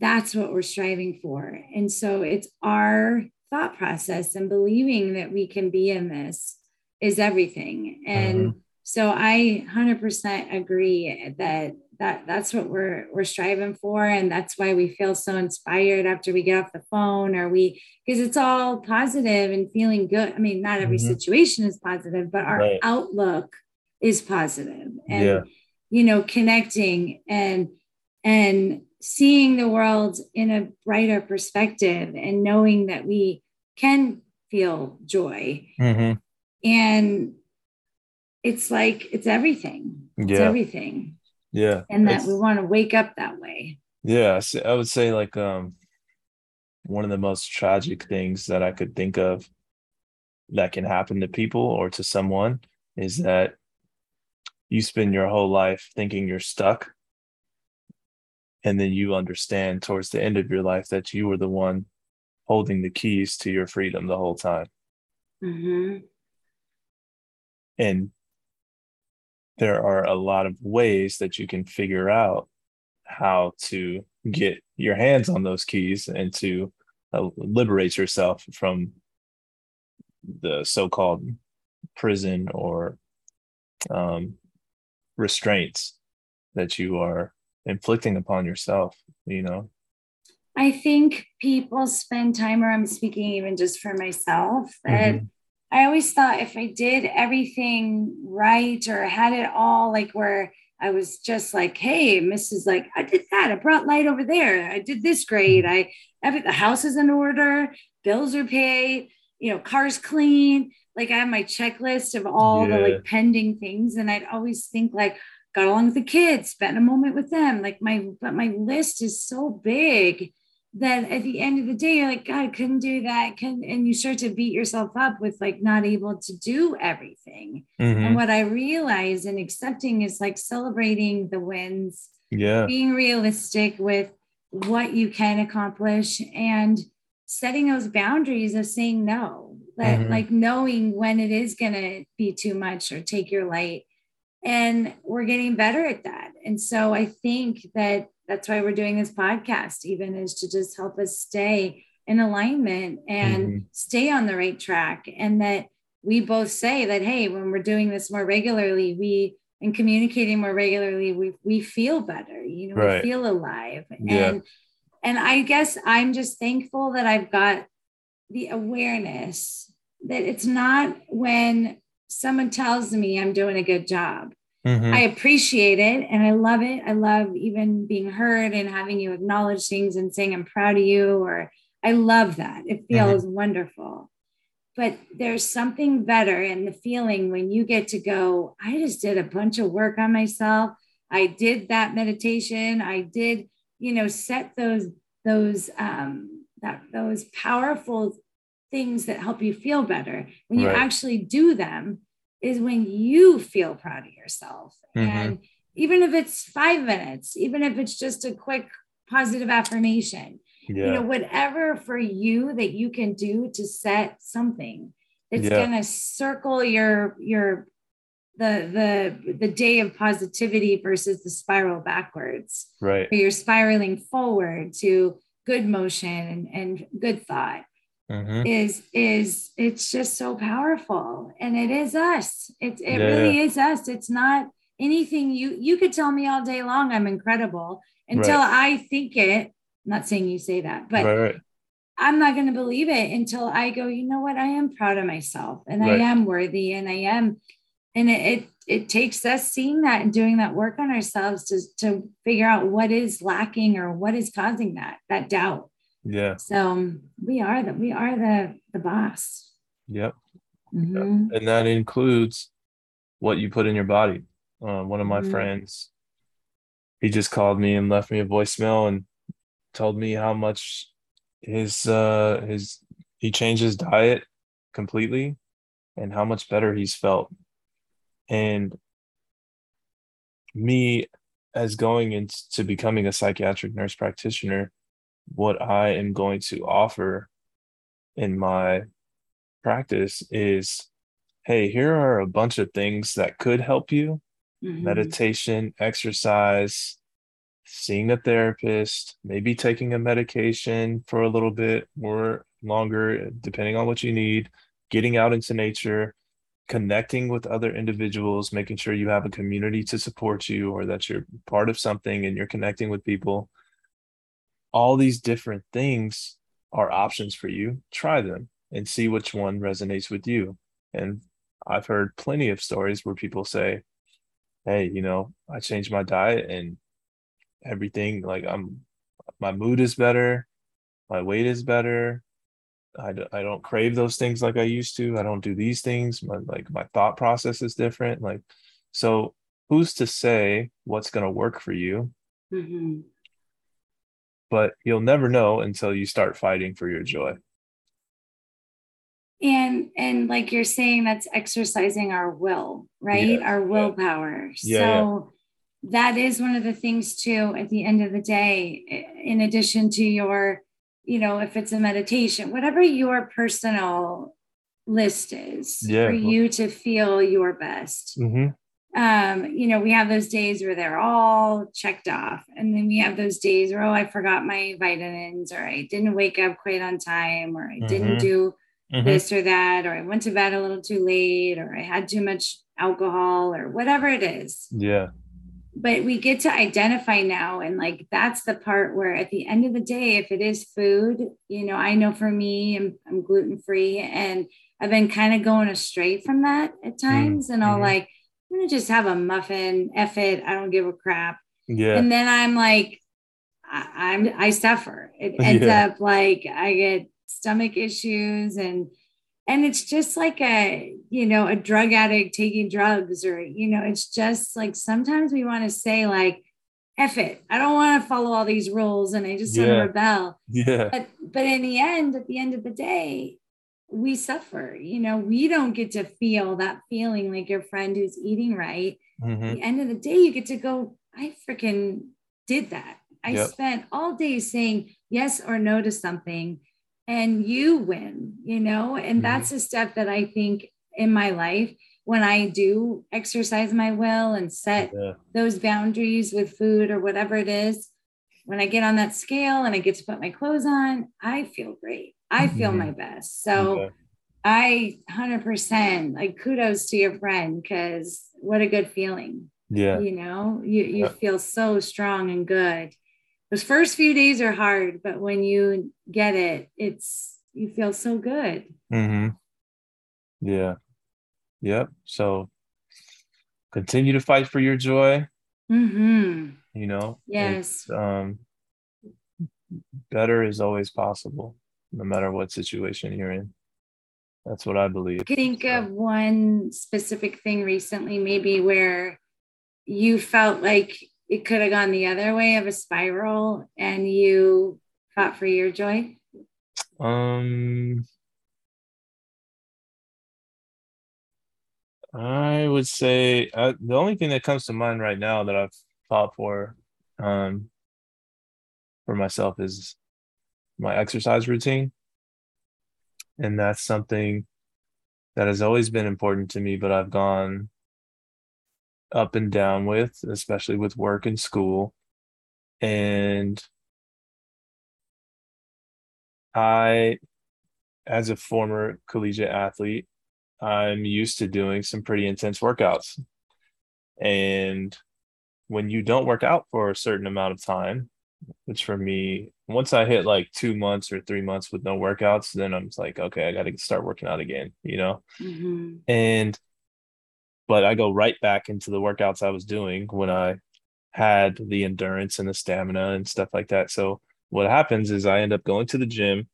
that's what we're striving for. And so it's our thought process and believing that we can be in this is everything. And mm-hmm. so I 100% agree that that that's what we're we're striving for and that's why we feel so inspired after we get off the phone or we because it's all positive and feeling good i mean not every mm-hmm. situation is positive but our right. outlook is positive and yeah. you know connecting and and seeing the world in a brighter perspective and knowing that we can feel joy. Mm-hmm. and it's like it's everything. It's yeah. everything. Yeah. And that we want to wake up that way. Yeah i would say like um one of the most tragic things that i could think of that can happen to people or to someone is that you spend your whole life thinking you're stuck and then you understand towards the end of your life that you were the one holding the keys to your freedom the whole time mm-hmm. and there are a lot of ways that you can figure out how to get your hands on those keys and to uh, liberate yourself from the so-called prison or um, restraints that you are inflicting upon yourself you know i think people spend time or i'm speaking even just for myself that mm-hmm. I always thought if I did everything right or had it all like where I was just like, hey, Mrs. Like, I did that. I brought light over there. I did this great. I every the house is in order, bills are paid, you know, cars clean. Like I have my checklist of all yeah. the like pending things. And I'd always think like, got along with the kids, spent a moment with them. Like my but my list is so big that at the end of the day, you're like, God, I couldn't do that. Can and you start to beat yourself up with like not able to do everything. Mm-hmm. And what I realize in accepting is like celebrating the wins, yeah, being realistic with what you can accomplish and setting those boundaries of saying no, that mm-hmm. like knowing when it is gonna be too much or take your light. And we're getting better at that. And so I think that that's why we're doing this podcast even is to just help us stay in alignment and mm-hmm. stay on the right track and that we both say that hey when we're doing this more regularly we and communicating more regularly we, we feel better you know right. we feel alive yeah. and and i guess i'm just thankful that i've got the awareness that it's not when someone tells me i'm doing a good job Mm-hmm. I appreciate it and I love it. I love even being heard and having you acknowledge things and saying, I'm proud of you, or I love that. It feels mm-hmm. wonderful. But there's something better in the feeling when you get to go, I just did a bunch of work on myself. I did that meditation. I did, you know, set those, those, um, that, those powerful things that help you feel better. When you right. actually do them, is when you feel proud of yourself. Mm-hmm. And even if it's five minutes, even if it's just a quick positive affirmation, yeah. you know, whatever for you that you can do to set something that's yeah. going to circle your, your, the the the day of positivity versus the spiral backwards right you're spiraling forward to good motion and, and good thought mm-hmm. is is it's just so powerful and it is us it, it yeah. really is us it's not anything you you could tell me all day long i'm incredible until right. i think it I'm not saying you say that but right, right. i'm not going to believe it until i go you know what i am proud of myself and i am worthy and i am and it, it it takes us seeing that and doing that work on ourselves to to figure out what is lacking or what is causing that that doubt yeah. So we are the we are the the boss. Yep. Mm-hmm. And that includes what you put in your body. Uh, one of my mm-hmm. friends, he just called me and left me a voicemail and told me how much his uh his he changed his diet completely and how much better he's felt and me as going into becoming a psychiatric nurse practitioner what i am going to offer in my practice is hey here are a bunch of things that could help you mm-hmm. meditation exercise seeing a therapist maybe taking a medication for a little bit more longer depending on what you need getting out into nature connecting with other individuals, making sure you have a community to support you or that you're part of something and you're connecting with people. All these different things are options for you. Try them and see which one resonates with you. And I've heard plenty of stories where people say, Hey, you know, I changed my diet and everything, like I'm, my mood is better, my weight is better, I, I don't crave those things like I used to. I don't do these things. My like my thought process is different. Like, so who's to say what's going to work for you? Mm-hmm. But you'll never know until you start fighting for your joy. And and like you're saying, that's exercising our will, right? Yeah, our willpower. Yeah. so yeah. that is one of the things too. At the end of the day, in addition to your you know, if it's a meditation, whatever your personal list is for you to feel your best. Mm-hmm. Um, you know, we have those days where they're all checked off, and then we have those days where, oh, I forgot my vitamins, or I didn't wake up quite on time, or I mm-hmm. didn't do mm-hmm. this or that, or I went to bed a little too late, or I had too much alcohol, or whatever it is. Yeah but we get to identify now and like that's the part where at the end of the day if it is food you know i know for me i'm, I'm gluten free and i've been kind of going astray from that at mm, times mm-hmm. and i'll like i'm gonna just have a muffin F it i don't give a crap yeah and then i'm like I, am i suffer it ends yeah. up like i get stomach issues and and it's just like a you know a drug addict taking drugs or you know it's just like sometimes we want to say like F it. I don't want to follow all these rules and I just want to rebel. Yeah. But but in the end, at the end of the day, we suffer. You know, we don't get to feel that feeling like your friend who's eating right. Mm-hmm. At the end of the day, you get to go, I freaking did that. I yep. spent all day saying yes or no to something and you win, you know? And mm-hmm. that's a step that I think in my life when I do exercise my will and set yeah. those boundaries with food or whatever it is, when I get on that scale and I get to put my clothes on, I feel great. I feel mm-hmm. my best. So okay. I 100% like kudos to your friend because what a good feeling. Yeah. You know, you, you yeah. feel so strong and good those first few days are hard, but when you get it, it's you feel so good. Mm-hmm. Yeah. Yep. So continue to fight for your joy. Mm-hmm. You know, yes. Um, better is always possible, no matter what situation you're in. That's what I believe. I Think so. of one specific thing recently, maybe where you felt like it could have gone the other way of a spiral and you fought for your joy? Um, I would say uh, the only thing that comes to mind right now that I've fought for, um, for myself is my exercise routine, and that's something that has always been important to me. But I've gone up and down with, especially with work and school. And I, as a former collegiate athlete, I'm used to doing some pretty intense workouts. And when you don't work out for a certain amount of time, which for me, once I hit like two months or three months with no workouts, then I'm like, okay, I got to start working out again, you know? Mm-hmm. And but I go right back into the workouts I was doing when I had the endurance and the stamina and stuff like that. So what happens is I end up going to the gym,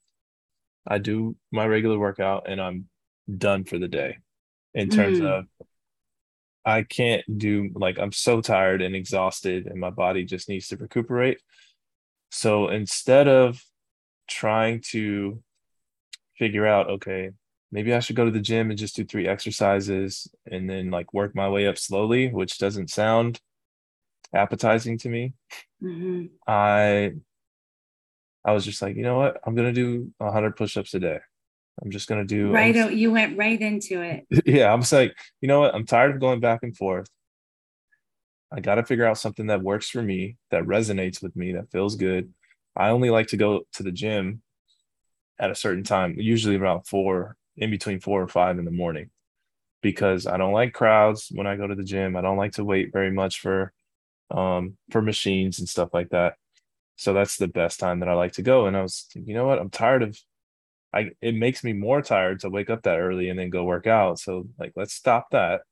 I do my regular workout, and I'm done for the day. In terms mm. of I can't do like I'm so tired and exhausted and my body just needs to recuperate. So instead of trying to figure out, okay, maybe I should go to the gym and just do three exercises and then like work my way up slowly, which doesn't sound appetizing to me. Mm-hmm. I I was just like, you know what? I'm gonna do 100 push-ups a day. I'm just gonna do right. I'm, you went right into it. Yeah, I'm just like, you know what? I'm tired of going back and forth. I got to figure out something that works for me, that resonates with me, that feels good. I only like to go to the gym at a certain time, usually around four, in between four or five in the morning, because I don't like crowds when I go to the gym. I don't like to wait very much for um for machines and stuff like that. So that's the best time that I like to go. And I was, you know what? I'm tired of I it makes me more tired to wake up that early and then go work out. So like let's stop that.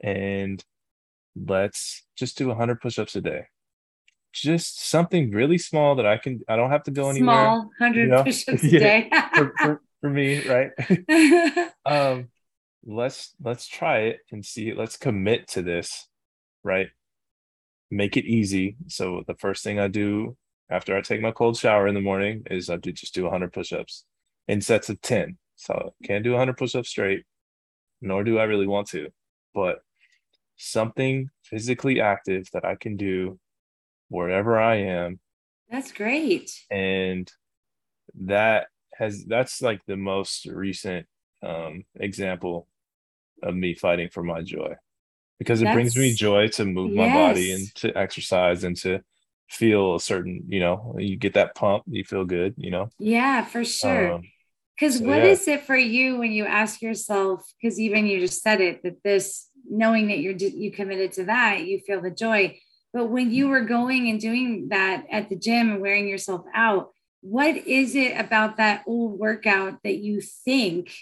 And let's just do 100 push-ups a day. Just something really small that i can i don't have to go anywhere small 100 you know? push-ups a day. for, for, for, me right? Um let's let's try it and see let's commit to this right? Make it easy. So the first thing i do after i take my cold shower in the morning is i do just do 100 push-ups in sets of 10 so can't do 100 push-ups straight nor do i really want to but something physically active that I can do wherever I am. That's great. And that has that's like the most recent um, example of me fighting for my joy because it that's, brings me joy to move yes. my body and to exercise and to feel a certain you know you get that pump you feel good you know yeah for sure because so, what yeah. is it for you when you ask yourself because even you just said it that this knowing that you're you committed to that, you feel the joy. But when you were going and doing that at the gym and wearing yourself out, what is it about that old workout that you think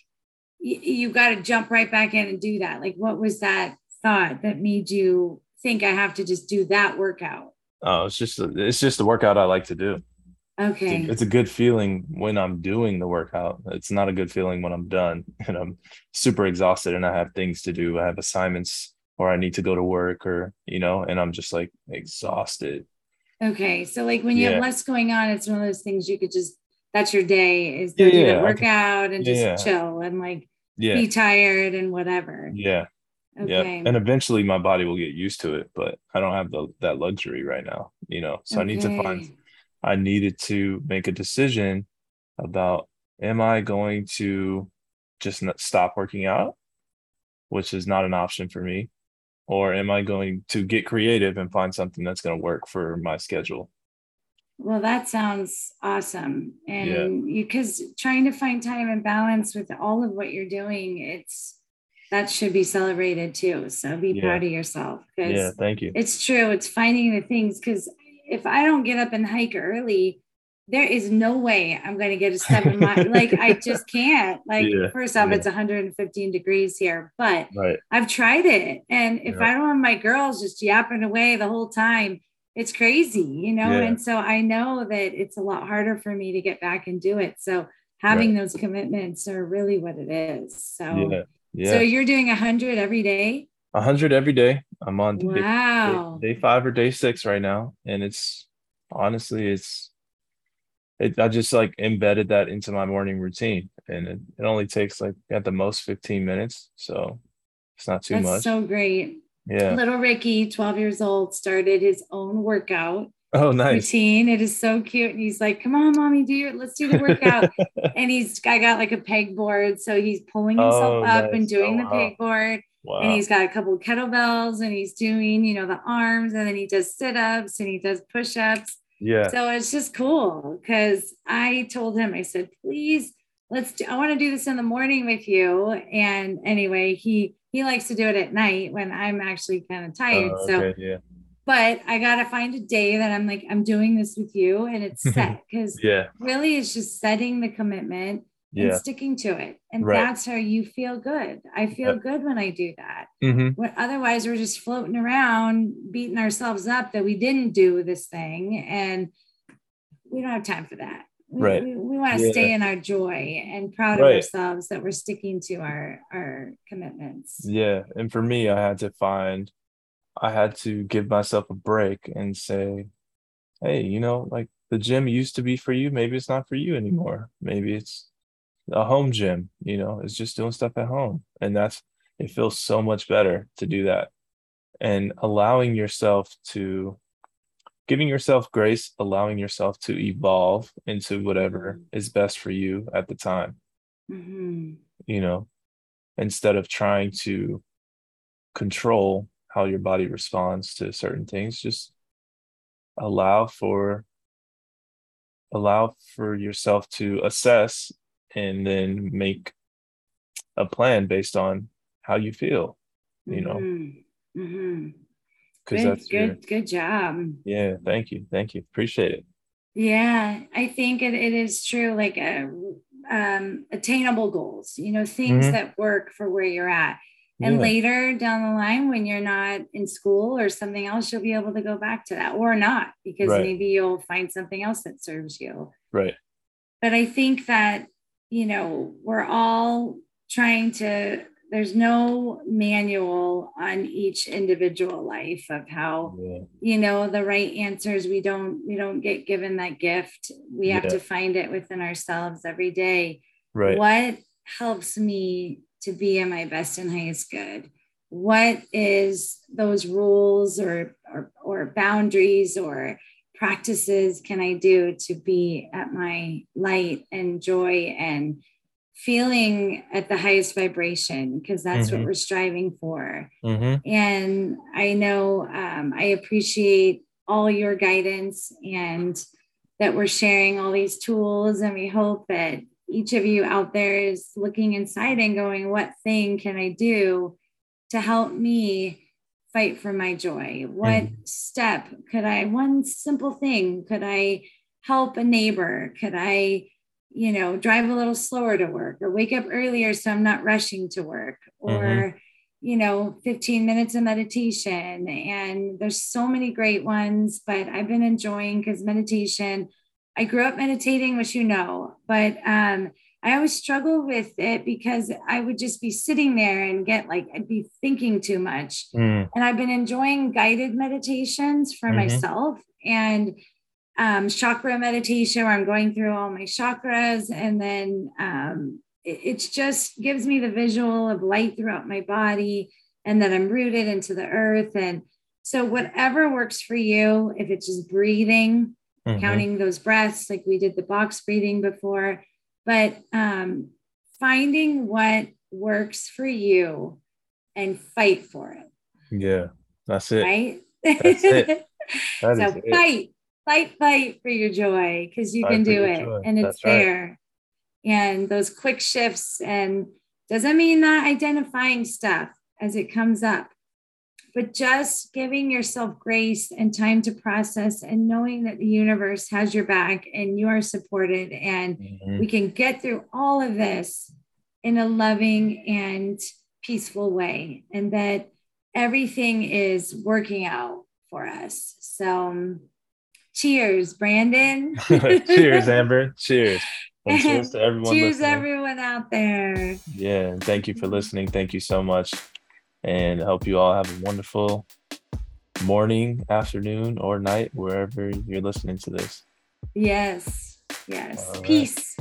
you, you got to jump right back in and do that? Like, what was that thought that made you think I have to just do that workout? Oh, it's just it's just the workout I like to do. Okay. It's a, good feeling when I'm doing the workout. It's not a good feeling when I'm done and I'm super exhausted and I have things to do. I have assignments or I need to go to work or, you know, and I'm just like exhausted. Okay. So like when you yeah. have less going on, it's one of those things you could just that's your day is to yeah, do yeah. workout and just chill and like be tired and whatever. Yeah. Okay. Yeah. And eventually my body will get used to it, but I don't have the that luxury right now, you know. So okay. I need to find I needed to make a decision about am I going to just stop working out, which is not an option for me, or am I going to get creative and find something that's going to work for my schedule? Well, that sounds awesome. And because yeah. trying to find time and balance with all of what you're doing, it's that should be celebrated too. So be yeah. proud of yourself. Yeah, thank you. It's true. It's finding the things because if I don't get up and hike early, there is no way I'm going to get a seven mile. like I just can't. Like yeah, first off, yeah. it's 115 degrees here, but right. I've tried it, and if yeah. I don't have my girls just yapping away the whole time, it's crazy, you know. And so I know that it's a lot harder for me to get back and do it. So having right. those commitments are really what it is. So yeah. So you're doing 100 every day. 100 every day. I'm on wow. day, day, five or day six right now, and it's honestly it's it. I just like embedded that into my morning routine, and it, it only takes like at the most 15 minutes, so it's not too That's much. So great. Yeah. Little Ricky, 12 years old, started his own workout. Oh, nice. Routine. It is so cute. And he's like, come on, mommy, do your, let's do the workout. and he's, I got like a pegboard. So he's pulling himself oh, up nice. and doing oh, the wow. pegboard. Wow. And he's got a couple of kettlebells and he's doing, you know, the arms and then he does sit ups and he does push ups. Yeah. So it's just cool because I told him, I said, please, let's do, I want to do this in the morning with you. And anyway, he, he likes to do it at night when I'm actually kind of tired. Oh, okay, so, yeah. But I got to find a day that I'm like, I'm doing this with you and it's set because yeah, really it's just setting the commitment yeah. and sticking to it. And right. that's how you feel good. I feel yep. good when I do that. Mm-hmm. otherwise, we're just floating around, beating ourselves up that we didn't do this thing. And we don't have time for that. We, right. we, we want to yeah. stay in our joy and proud right. of ourselves that we're sticking to our, our commitments. Yeah. And for me, I had to find, I had to give myself a break and say, hey, you know, like the gym used to be for you maybe it's not for you anymore maybe it's a home gym you know is just doing stuff at home and that's it feels so much better to do that and allowing yourself to giving yourself grace allowing yourself to evolve into whatever mm-hmm. is best for you at the time mm-hmm. you know instead of trying to control how your body responds to certain things just allow for allow for yourself to assess and then make a plan based on how you feel you know mm-hmm. mm-hmm. Good, that's good, your, good job. Yeah, thank you, thank you, appreciate it. Yeah, I think it, it is true. Like a, uh, um, attainable goals, you know, things mm-hmm. that work for where you're at. And yeah. later down the line, when you're not in school or something else, you'll be able to go back to that or not, because right. maybe you'll find something else that serves you. Right. But I think that, you know, we're all trying to, there's no manual on each individual life of how, yeah. you know, the right answers. We don't, we don't get given that gift. We have yeah. to find it within ourselves every day. Right. What helps me to be in my best and highest good? What is those rules or, or, or boundaries or practices can I do to be at my light and joy and feeling at the highest vibration? Because that's mm-hmm. what we're striving for. Mm-hmm. And I know um, I appreciate all your guidance and that we're sharing all these tools. And we hope that each of you out there is looking inside and going, what thing can I do to help me fight for my joy? What mm. step could I, one simple thing, could I help a neighbor? Could I, you know, drive a little slower to work or wake up earlier so I'm not rushing to work or, mm-hmm. you know, 15 minutes of meditation. And there's so many great ones, but I've been enjoying because meditation I grew up meditating, which you know, but um, I always struggle with it because I would just be sitting there and get like, I'd be thinking too much. Mm. And I've been enjoying guided meditations for mm-hmm. myself and um, chakra meditation where I'm going through all my chakras. And then um, it, just gives me the visual of light throughout my body and that I'm rooted into the earth. And so, whatever works for you, if it's just breathing, mm-hmm. counting those breaths, like we did the box breathing before, but um, finding what works for you and fight for it. Yeah, that's it. Right? That's it. That so fight, it. fight, fight for your joy because you fight can do it joy. and it's that's there. Right. And those quick shifts and doesn't mean not identifying stuff as it comes up, but just giving yourself grace and time to process and knowing that the universe has your back and you are supported and mm-hmm. we can get through all of this in a loving and peaceful way and that everything is working out for us. So cheers brandon. Cheers amber. Cheers. And cheers to everyone cheers listening. everyone out there. Yeah thank you for listening. Thank you so much and I hope you all have a wonderful morning, afternoon, or night, wherever you're listening to this. Yes. Yes. Peace.